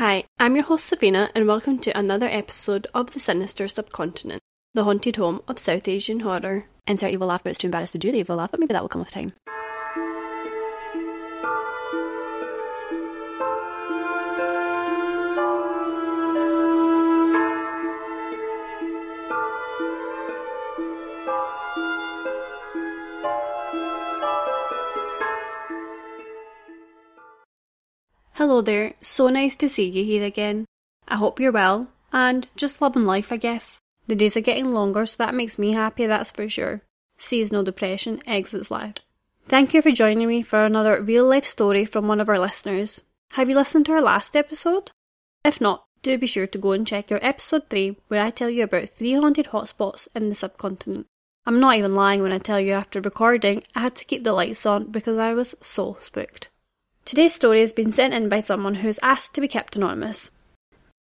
Hi, I'm your host Savina, and welcome to another episode of The Sinister Subcontinent, the haunted home of South Asian horror. Insert evil laugh, but it's too embarrassed to do the evil laugh, but maybe that will come with time. Hello there, so nice to see you here again. I hope you're well, and just loving life, I guess. The days are getting longer, so that makes me happy, that's for sure. Seasonal depression exits loud. Thank you for joining me for another real life story from one of our listeners. Have you listened to our last episode? If not, do be sure to go and check your episode 3 where I tell you about three haunted hotspots in the subcontinent. I'm not even lying when I tell you after recording I had to keep the lights on because I was so spooked. Today's story has been sent in by someone who has asked to be kept anonymous.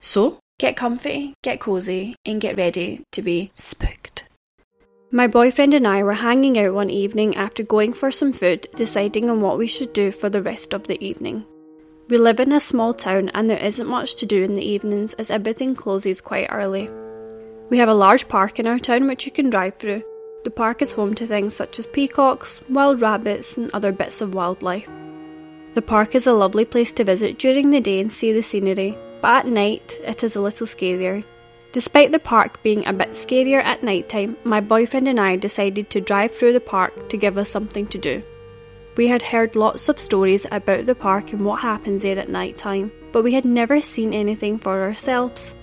So, get comfy, get cosy, and get ready to be spooked. My boyfriend and I were hanging out one evening after going for some food, deciding on what we should do for the rest of the evening. We live in a small town and there isn't much to do in the evenings as everything closes quite early. We have a large park in our town which you can drive through. The park is home to things such as peacocks, wild rabbits, and other bits of wildlife. The park is a lovely place to visit during the day and see the scenery, but at night it is a little scarier. Despite the park being a bit scarier at night time, my boyfriend and I decided to drive through the park to give us something to do. We had heard lots of stories about the park and what happens there at night time, but we had never seen anything for ourselves.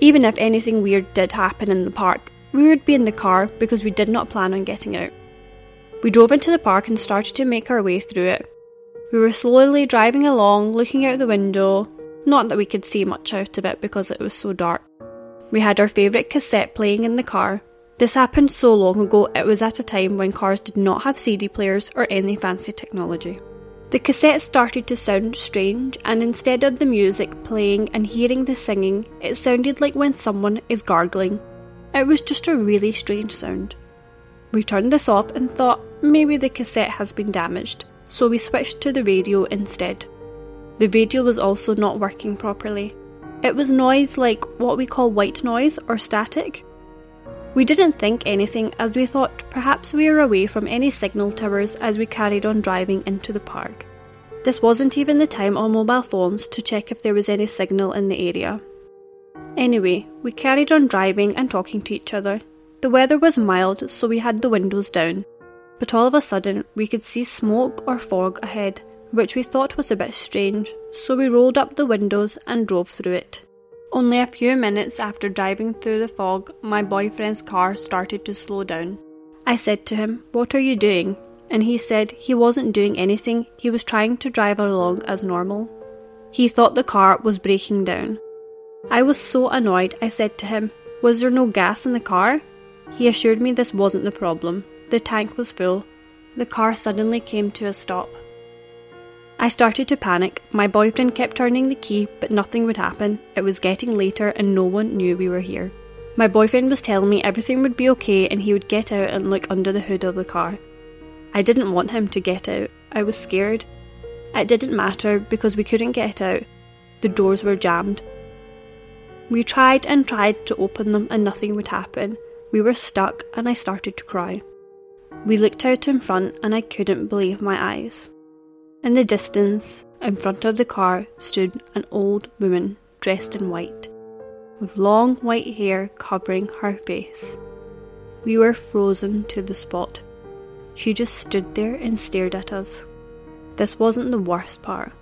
Even if anything weird did happen in the park, we would be in the car because we did not plan on getting out. We drove into the park and started to make our way through it. We were slowly driving along, looking out the window, not that we could see much out of it because it was so dark. We had our favourite cassette playing in the car. This happened so long ago, it was at a time when cars did not have CD players or any fancy technology. The cassette started to sound strange, and instead of the music playing and hearing the singing, it sounded like when someone is gargling. It was just a really strange sound. We turned this off and thought maybe the cassette has been damaged so we switched to the radio instead. The radio was also not working properly. It was noise like what we call white noise or static. We didn't think anything as we thought perhaps we were away from any signal towers as we carried on driving into the park. This wasn't even the time on mobile phones to check if there was any signal in the area. Anyway, we carried on driving and talking to each other. The weather was mild, so we had the windows down but all of a sudden we could see smoke or fog ahead, which we thought was a bit strange, so we rolled up the windows and drove through it. Only a few minutes after driving through the fog, my boyfriend's car started to slow down. I said to him, What are you doing? And he said he wasn't doing anything, he was trying to drive along as normal. He thought the car was breaking down. I was so annoyed, I said to him, Was there no gas in the car? He assured me this wasn't the problem. The tank was full. The car suddenly came to a stop. I started to panic. My boyfriend kept turning the key, but nothing would happen. It was getting later and no one knew we were here. My boyfriend was telling me everything would be okay and he would get out and look under the hood of the car. I didn't want him to get out. I was scared. It didn't matter because we couldn't get out. The doors were jammed. We tried and tried to open them and nothing would happen. We were stuck and I started to cry. We looked out in front and I couldn't believe my eyes. In the distance, in front of the car, stood an old woman dressed in white, with long white hair covering her face. We were frozen to the spot. She just stood there and stared at us. This wasn't the worst part.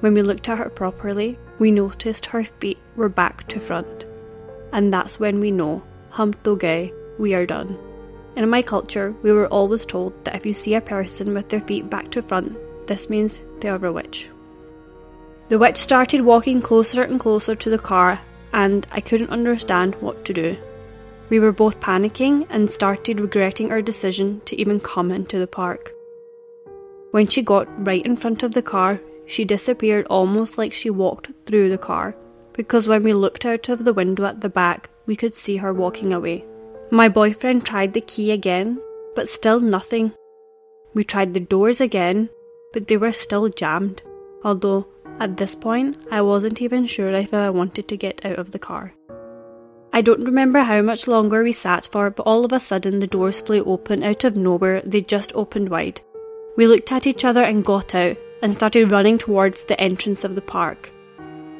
When we looked at her properly, we noticed her feet were back to front. And that's when we know, humtoge, we are done. In my culture, we were always told that if you see a person with their feet back to front, this means they are a witch. The witch started walking closer and closer to the car, and I couldn't understand what to do. We were both panicking and started regretting our decision to even come into the park. When she got right in front of the car, she disappeared almost like she walked through the car, because when we looked out of the window at the back, we could see her walking away. My boyfriend tried the key again, but still nothing. We tried the doors again, but they were still jammed, although At this point, I wasn't even sure if I wanted to get out of the car. I don't remember how much longer we sat for, but all of a sudden the doors flew open out of nowhere, they just opened wide. We looked at each other and got out and started running towards the entrance of the park.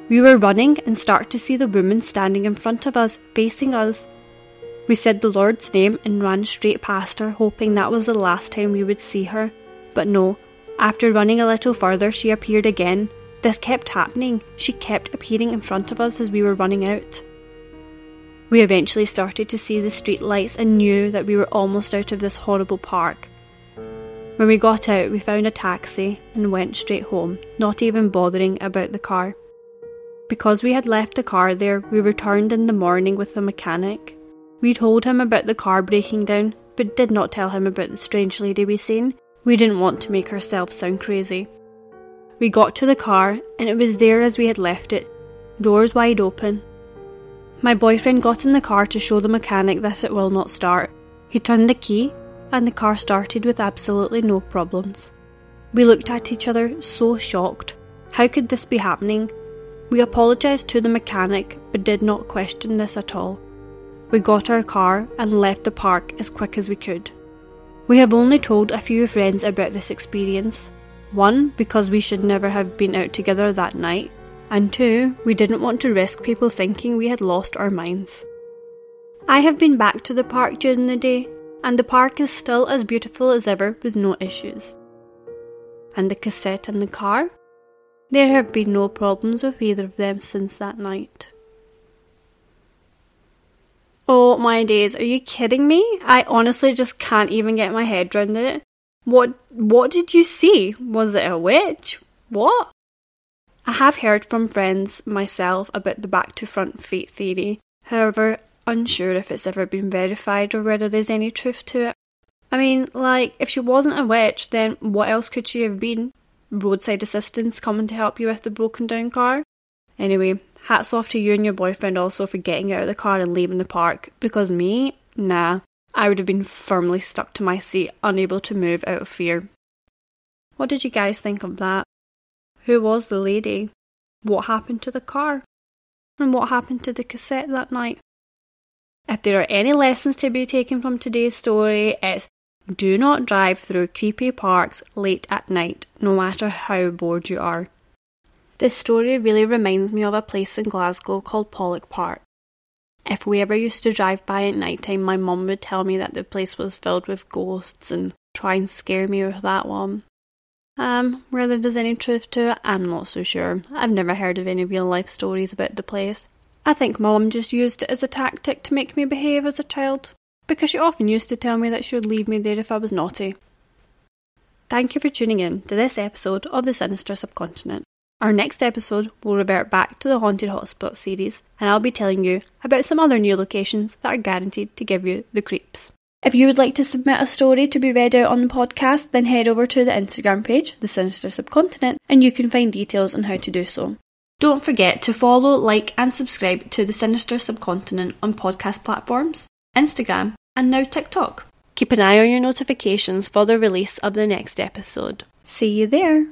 We were running and started to see the woman standing in front of us, facing us. We said the Lord's name and ran straight past her, hoping that was the last time we would see her. But no, after running a little further, she appeared again. This kept happening. She kept appearing in front of us as we were running out. We eventually started to see the street lights and knew that we were almost out of this horrible park. When we got out, we found a taxi and went straight home, not even bothering about the car. Because we had left the car there, we returned in the morning with the mechanic. We told him about the car breaking down, but did not tell him about the strange lady we seen. We didn't want to make ourselves sound crazy. We got to the car, and it was there as we had left it, doors wide open. My boyfriend got in the car to show the mechanic that it will not start. He turned the key, and the car started with absolutely no problems. We looked at each other so shocked. How could this be happening? We apologised to the mechanic but did not question this at all. We got our car and left the park as quick as we could. We have only told a few friends about this experience. One, because we should never have been out together that night, and two, we didn't want to risk people thinking we had lost our minds. I have been back to the park during the day, and the park is still as beautiful as ever with no issues. And the cassette and the car? There have been no problems with either of them since that night. Oh my days, are you kidding me? I honestly just can't even get my head around it. What what did you see? Was it a witch? What? I have heard from friends myself about the back to front feet theory. However, unsure if it's ever been verified or whether there's any truth to it. I mean, like, if she wasn't a witch, then what else could she have been? Roadside assistance coming to help you with the broken down car? Anyway, hats off to you and your boyfriend also for getting out of the car and leaving the park, because me, nah, I would have been firmly stuck to my seat, unable to move out of fear. What did you guys think of that? Who was the lady? What happened to the car? And what happened to the cassette that night? If there are any lessons to be taken from today's story, it's do not drive through creepy parks late at night, no matter how bored you are. This story really reminds me of a place in Glasgow called Pollok Park. If we ever used to drive by at night time, my mum would tell me that the place was filled with ghosts and try and scare me with that one. Um, whether there's any truth to it, I'm not so sure. I've never heard of any real life stories about the place. I think mum just used it as a tactic to make me behave as a child, because she often used to tell me that she would leave me there if I was naughty. Thank you for tuning in to this episode of the Sinister Subcontinent. Our next episode will revert back to the Haunted Hotspot series, and I'll be telling you about some other new locations that are guaranteed to give you the creeps. If you would like to submit a story to be read out on the podcast, then head over to the Instagram page, The Sinister Subcontinent, and you can find details on how to do so. Don't forget to follow, like, and subscribe to the Sinister Subcontinent on podcast platforms, Instagram, and now TikTok. Keep an eye on your notifications for the release of the next episode. See you there!